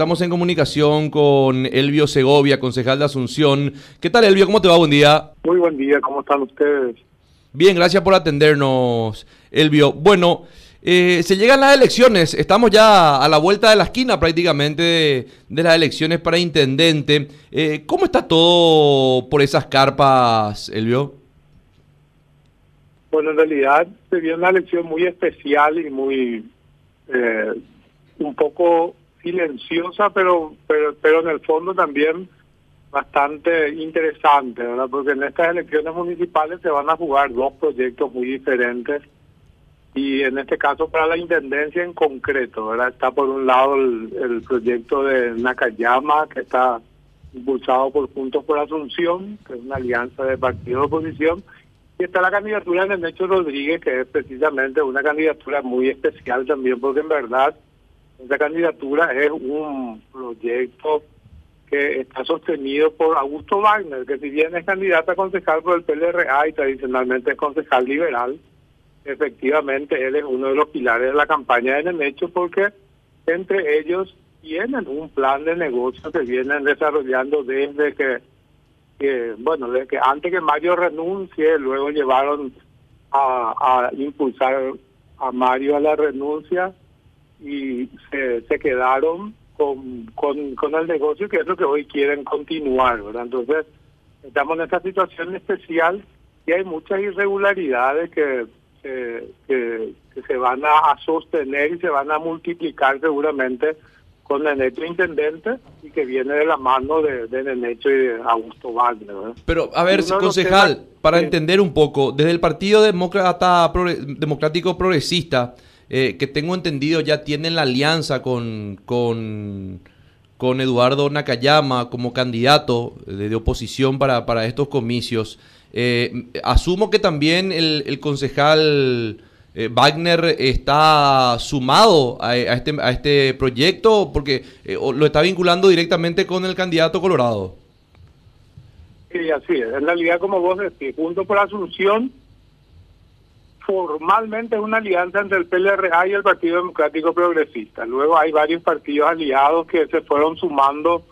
Estamos en comunicación con Elvio Segovia, concejal de Asunción. ¿Qué tal, Elvio? ¿Cómo te va? Buen día. Muy buen día, ¿cómo están ustedes? Bien, gracias por atendernos, Elvio. Bueno, eh, se llegan las elecciones, estamos ya a la vuelta de la esquina prácticamente de, las elecciones para intendente. Eh, ¿Cómo está todo por esas carpas, Elvio? Bueno, en realidad se vio una elección muy especial y muy eh, un poco silenciosa, pero, pero, pero en el fondo también bastante interesante, ¿verdad? Porque en estas elecciones municipales se van a jugar dos proyectos muy diferentes y en este caso para la intendencia en concreto, ¿verdad? Está por un lado el, proyecto de Nakayama que está impulsado por Juntos por Asunción, que es una alianza de partido de oposición, y está la candidatura de Necho Rodríguez, que es precisamente una candidatura muy especial también, porque en verdad esta candidatura es un proyecto que está sostenido por Augusto Wagner, que si bien es candidato a concejal por el PLRA y tradicionalmente es concejal liberal, efectivamente él es uno de los pilares de la campaña de Nenecho porque entre ellos tienen un plan de negocio que vienen desarrollando desde que, que bueno, desde que antes que Mario renuncie, luego llevaron a impulsar a Mario a la renuncia y se, se quedaron con, con, con el negocio que es lo que hoy quieren continuar, ¿verdad? Entonces, estamos en esta situación especial y hay muchas irregularidades que, que, que, se van a, sostener y se van a multiplicar seguramente con Nenecho Intendente y que viene de la mano de, de Nenecho y de Augusto Wagner. Pero, a ver, concejal, para entender un poco, desde el Partido Demócrata Democrático Progresista, eh, que tengo entendido ya tienen la alianza con, con, con Eduardo Nakayama como candidato de, oposición para, para, estos comicios. Eh, asumo que también el, concejal eh, Wagner está sumado a, este, a este proyecto porque lo está vinculando directamente con el candidato Colorado. Sí, así es. En realidad, como vos decís, junto por Asunción formalmente es una alianza entre el PLRA y el Partido Democrático Progresista. Luego hay varios partidos aliados que se fueron sumando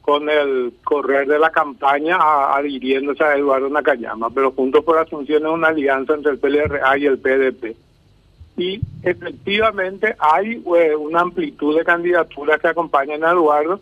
con el correr de la campaña adhiriéndose a Eduardo Nakayama, pero Juntos por Asunción es una alianza entre el PLRA y el PDP. Y efectivamente hay eh, una amplitud de candidaturas que acompañan a Eduardo,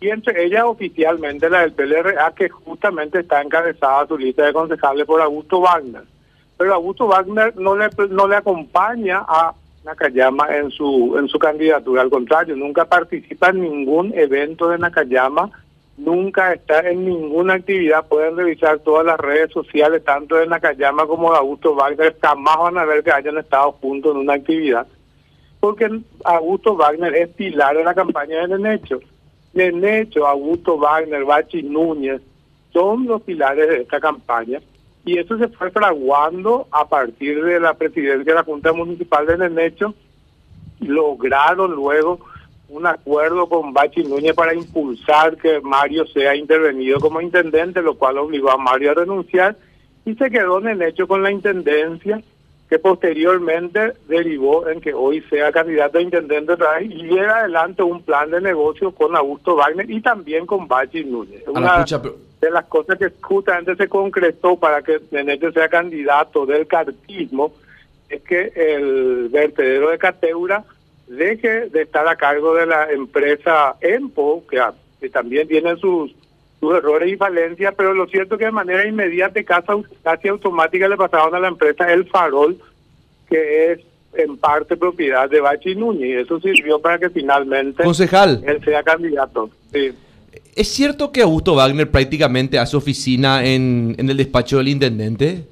y entre ellas oficialmente la del PLRA, que justamente está encabezada su lista de concejales por Augusto Wagner pero Augusto Wagner no le no le acompaña a Nakayama en su en su candidatura, al contrario, nunca participa en ningún evento de Nakayama, nunca está en ninguna actividad, pueden revisar todas las redes sociales, tanto de Nakayama como de Augusto Wagner, jamás van a ver que hayan estado juntos en una actividad, porque Augusto Wagner es pilar de la campaña de Nenecho. Nenecho, Augusto Wagner, Bachi Núñez, son los pilares de esta campaña y eso se fue fraguando a partir de la presidencia de la Junta Municipal de Nenecho. Lograron luego un acuerdo con Bachi Núñez para impulsar que Mario sea intervenido como intendente, lo cual obligó a Mario a renunciar y se quedó Nenecho con la intendencia que posteriormente derivó en que hoy sea candidato a intendente otra vez y llega adelante un plan de negocio con Augusto Wagner y también con Bachi Núñez. De las cosas que justamente se concretó para que Nenecho sea candidato del cartismo es que el vertedero de Cateura deje de estar a cargo de la empresa EMPO, que, que también tiene sus, sus errores y falencias, pero lo cierto es que de manera inmediata, casi, casi automática, le pasaron a la empresa El Farol, que es en parte propiedad de Bachi Núñez, y eso sirvió para que finalmente Concejal. él sea candidato. Sí. ¿Es cierto que Augusto Wagner prácticamente hace oficina en, en el despacho del intendente?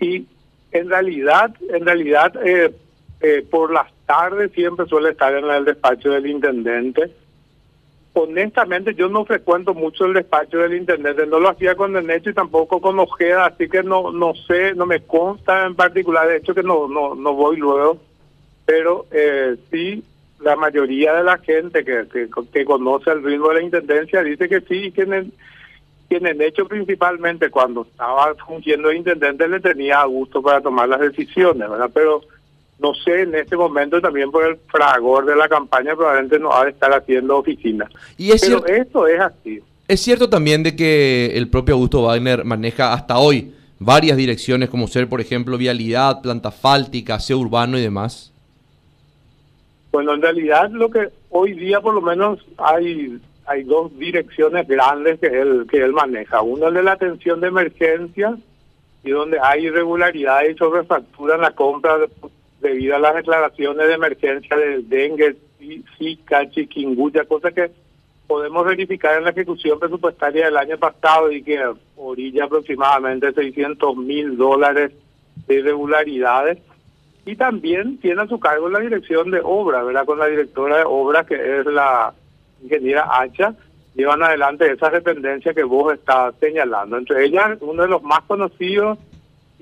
Y en realidad, en realidad, eh, eh, por las tardes siempre suele estar en el despacho del intendente. Honestamente, yo no frecuento mucho el despacho del intendente, no lo hacía con Nenecho y tampoco con Ojeda, así que no no sé, no me consta en particular, de hecho que no no no voy luego, pero eh, sí la mayoría de la gente que, que, conoce el ritmo de la intendencia dice que sí, que en, el, hecho principalmente cuando estaba fungiendo de intendente le tenía gusto para tomar las decisiones, ¿verdad? Pero no sé, en este momento también por el fragor de la campaña probablemente no ha de estar haciendo oficina. Y es Pero esto es así. Es cierto también de que el propio Augusto Wagner maneja hasta hoy varias direcciones como ser, por ejemplo, vialidad, planta fáltica, aseo urbano y demás. Bueno, en realidad lo que hoy día por lo menos hay hay dos direcciones grandes que él que él maneja. Una es de la atención de emergencia y donde hay irregularidades y sobrefactura en la compra debido a las declaraciones de emergencia del dengue, Zika, chikungunya, cosa que podemos verificar en la ejecución presupuestaria del año pasado y que orilla aproximadamente 600 mil dólares de irregularidades. Y también tiene a su cargo la dirección de obra, ¿verdad? Con la directora de obra, que es la ingeniera Hacha, llevan adelante esas dependencias que vos estás señalando. Entre ellas, uno de los más conocidos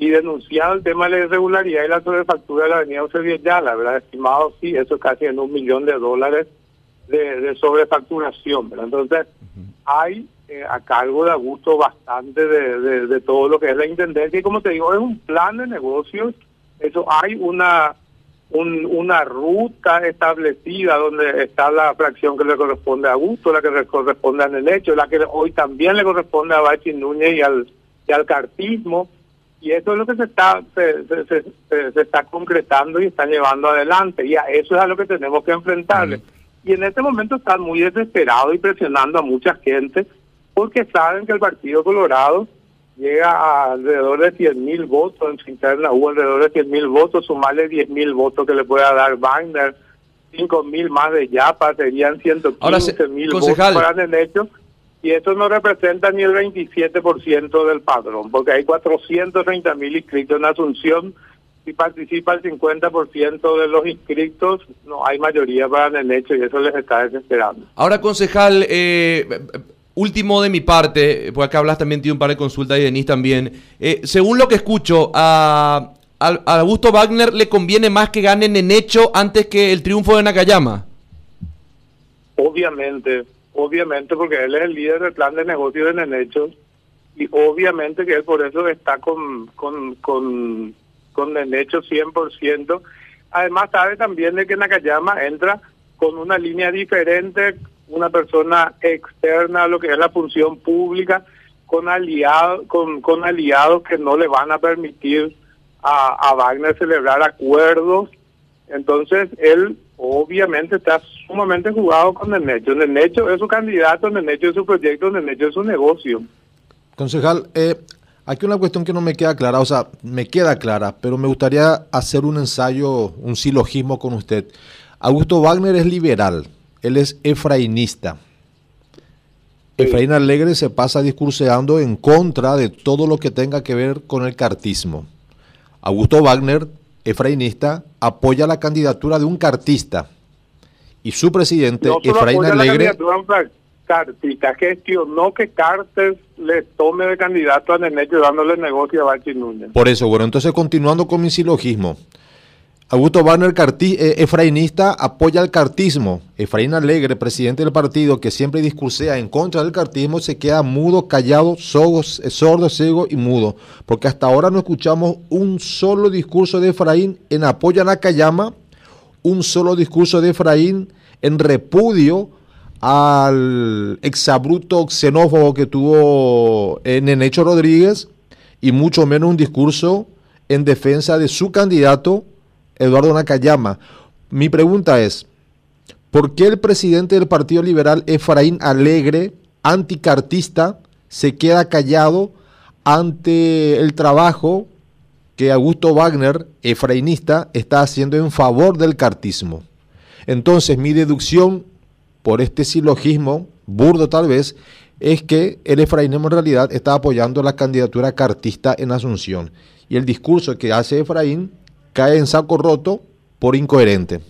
y denunciado el tema de la irregularidad y la sobrefactura de la avenida Eusebio la ¿verdad? Estimado, sí, eso casi en un millón de dólares de, sobrefacturación, ¿verdad? Entonces, hay eh, a cargo de Augusto bastante de, de, todo lo que es la intendencia y como te digo, es un plan de negocios, eso hay una una ruta establecida donde está la fracción que le corresponde a Augusto, la que le corresponde a Nenecho, la que hoy también le corresponde a Bachi Núñez y al, y al cartismo, y eso es lo que se está se, se, se, está concretando y está llevando adelante, y a eso es a lo que tenemos que enfrentarle. Y en este momento están muy desesperados y presionando a mucha gente porque saben que el Partido Colorado llega a alrededor de 100 mil votos en su interna, hubo alrededor de 100 mil votos, sumarle 10 mil votos que le pueda dar Wagner, 5 mil más de Yapa, serían 115 mil votos para el hecho, y eso no representa ni el 27% del padrón, porque hay 430 mil inscritos en Asunción, si participa el 50% de los inscritos, no hay mayoría para el hecho y eso les está desesperando. Ahora, concejal, eh, último de mi parte, porque acá hablas también, tiene un par de consultas y Denis también. Eh, según lo que escucho, a, Augusto Wagner le conviene más que gane hecho antes que el triunfo de Nakayama. Obviamente, obviamente, porque él es el líder del plan de negocio de Nenecho y obviamente que él por eso está con, con, con con Nenecho 100%. Además, sabe también de que Nakayama entra con una línea diferente, una persona externa a lo que es la función pública, con aliados, con, con aliados que no le van a permitir a, a Wagner celebrar acuerdos. Entonces, él obviamente está sumamente jugado con el Necho. El Necho es su candidato, el Necho es su proyecto, el Necho es su negocio. Concejal, eh, Aquí una cuestión que no me queda clara, o sea, me queda clara, pero me gustaría hacer un ensayo, un silogismo con usted. Augusto Wagner es liberal, él es efrainista. Efraín Alegre se pasa discurseando en contra de todo lo que tenga que ver con el cartismo. Augusto Wagner, efrainista, apoya la candidatura de un cartista. Y su presidente, Efraín Alegre cartita gestionó que Carter le tome de candidato a Nenecho dándole negocio a Bachi Núñez. Por eso, bueno, entonces continuando con mi silogismo. Augusto Banner, eh, efrainista, apoya el cartismo. Efraín Alegre, presidente del partido, que siempre discursea en contra del cartismo, se queda mudo, callado, sordo, sordo, ciego y mudo. Porque hasta ahora no escuchamos un solo discurso de Efraín en apoyo a Nakayama, un solo discurso de Efraín en repudio al exabruto xenófobo que tuvo Nenecho Rodríguez y mucho menos un discurso en defensa de su candidato, Eduardo Nakayama. Mi pregunta es, ¿por qué el presidente del Partido Liberal, Efraín Alegre, anticartista, se queda callado ante el trabajo que Augusto Wagner, efrainista, está haciendo en favor del cartismo? Entonces, mi deducción por este silogismo, burdo tal vez, es que el efrainismo en realidad está apoyando la candidatura cartista en Asunción. Y el discurso que hace Efraín cae en saco roto por incoherente.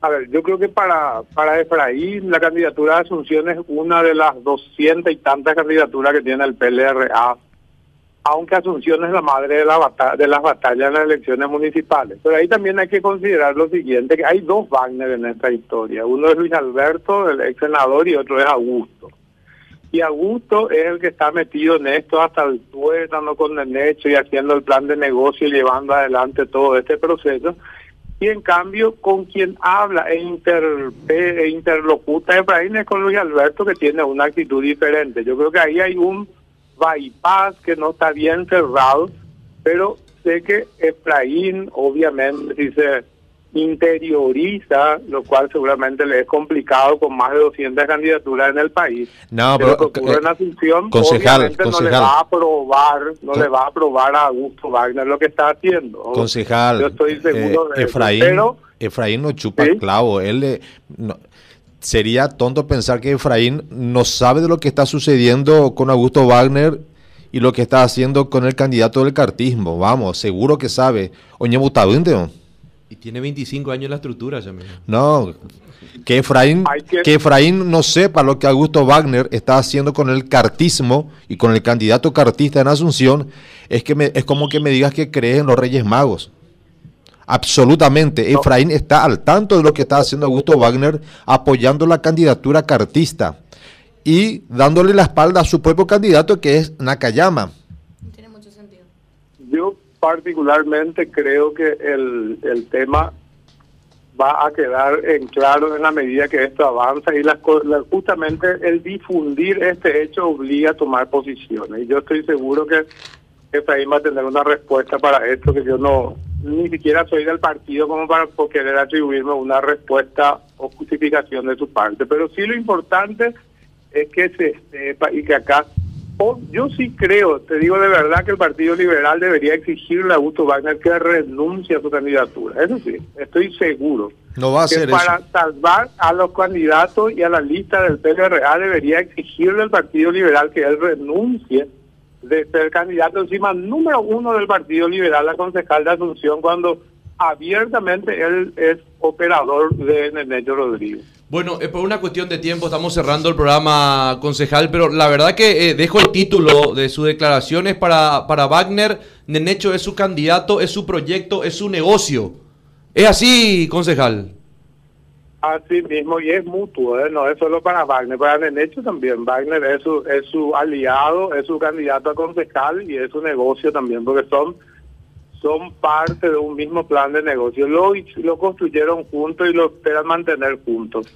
A ver, yo creo que para, para Efraín la candidatura de Asunción es una de las doscientas y tantas candidaturas que tiene el PLRA aunque Asunción es la madre de, la de las batallas en las elecciones municipales. Pero ahí también hay que considerar lo siguiente, que hay dos Wagner en esta historia. Uno es Luis Alberto, el ex senador, y otro es Augusto. Y Augusto es el que está metido en esto hasta el tuétano con el hecho y haciendo el plan de negocio y llevando adelante todo este proceso. Y en cambio, con quien habla e, inter, e interlocuta Efraín es con Luis Alberto, que tiene una actitud diferente. Yo creo que ahí hay un bypass que no está bien cerrado, pero sé que Efraín, obviamente, dice interioriza, lo cual seguramente le es complicado con más de 200 candidaturas en el país. No, pero, que ocurre en Asunción, concejal, obviamente no le va a aprobar, no le va a aprobar a Augusto Wagner lo que está haciendo. Concejal, yo estoy seguro eh, de Efraín, pero, Efraín no chupa el clavo, él le, no, sería tonto pensar que Efraín no sabe de lo que está sucediendo con Augusto Wagner y lo que está haciendo con el candidato del cartismo. Vamos, seguro que sabe. Oñe y tiene 25 años la estructura, ya No, que Efraín, que... Efraín no sepa lo que Augusto Wagner está haciendo con el cartismo y con el candidato cartista en Asunción, es, que me, es como que me digas que crees en los Reyes Magos. Absolutamente. Efraín está al tanto de lo que está haciendo Augusto Wagner apoyando la candidatura cartista y dándole la espalda a su propio candidato que es Nakayama. Tiene mucho sentido. Yo particularmente creo que el, el tema va a quedar en claro en la medida que esto avanza y las, justamente el difundir este hecho obliga a tomar posiciones. Y yo estoy seguro que Efraín va a tener una respuesta para esto que yo no ni siquiera soy del partido como para querer atribuirme una respuesta o justificación de su parte. Pero sí lo importante es que se sepa y que acá yo sí creo, te digo de verdad que el Partido Liberal debería exigirle a Augusto Wagner que renuncie a su candidatura. Eso sí, estoy seguro. No va a ser para salvar a los candidatos y a la lista del PLRA debería exigirle al Partido Liberal que él renuncie de ser candidato encima número uno del Partido Liberal a concejal de Asunción cuando abiertamente él es operador de Nenecho Rodríguez. Bueno, por una cuestión de tiempo estamos cerrando el programa, concejal, pero la verdad que eh, dejo el título de sus declaraciones para, para Wagner. Nenecho es su candidato, es su proyecto, es su negocio. ¿Es así, concejal? Así mismo, y es mutuo, ¿eh? no es solo para Wagner, para Nenecho también. Wagner es su, es su aliado, es su candidato a concejal y es su negocio también, porque son son parte de un mismo plan de negocio. Lo, lo construyeron juntos y lo esperan mantener juntos.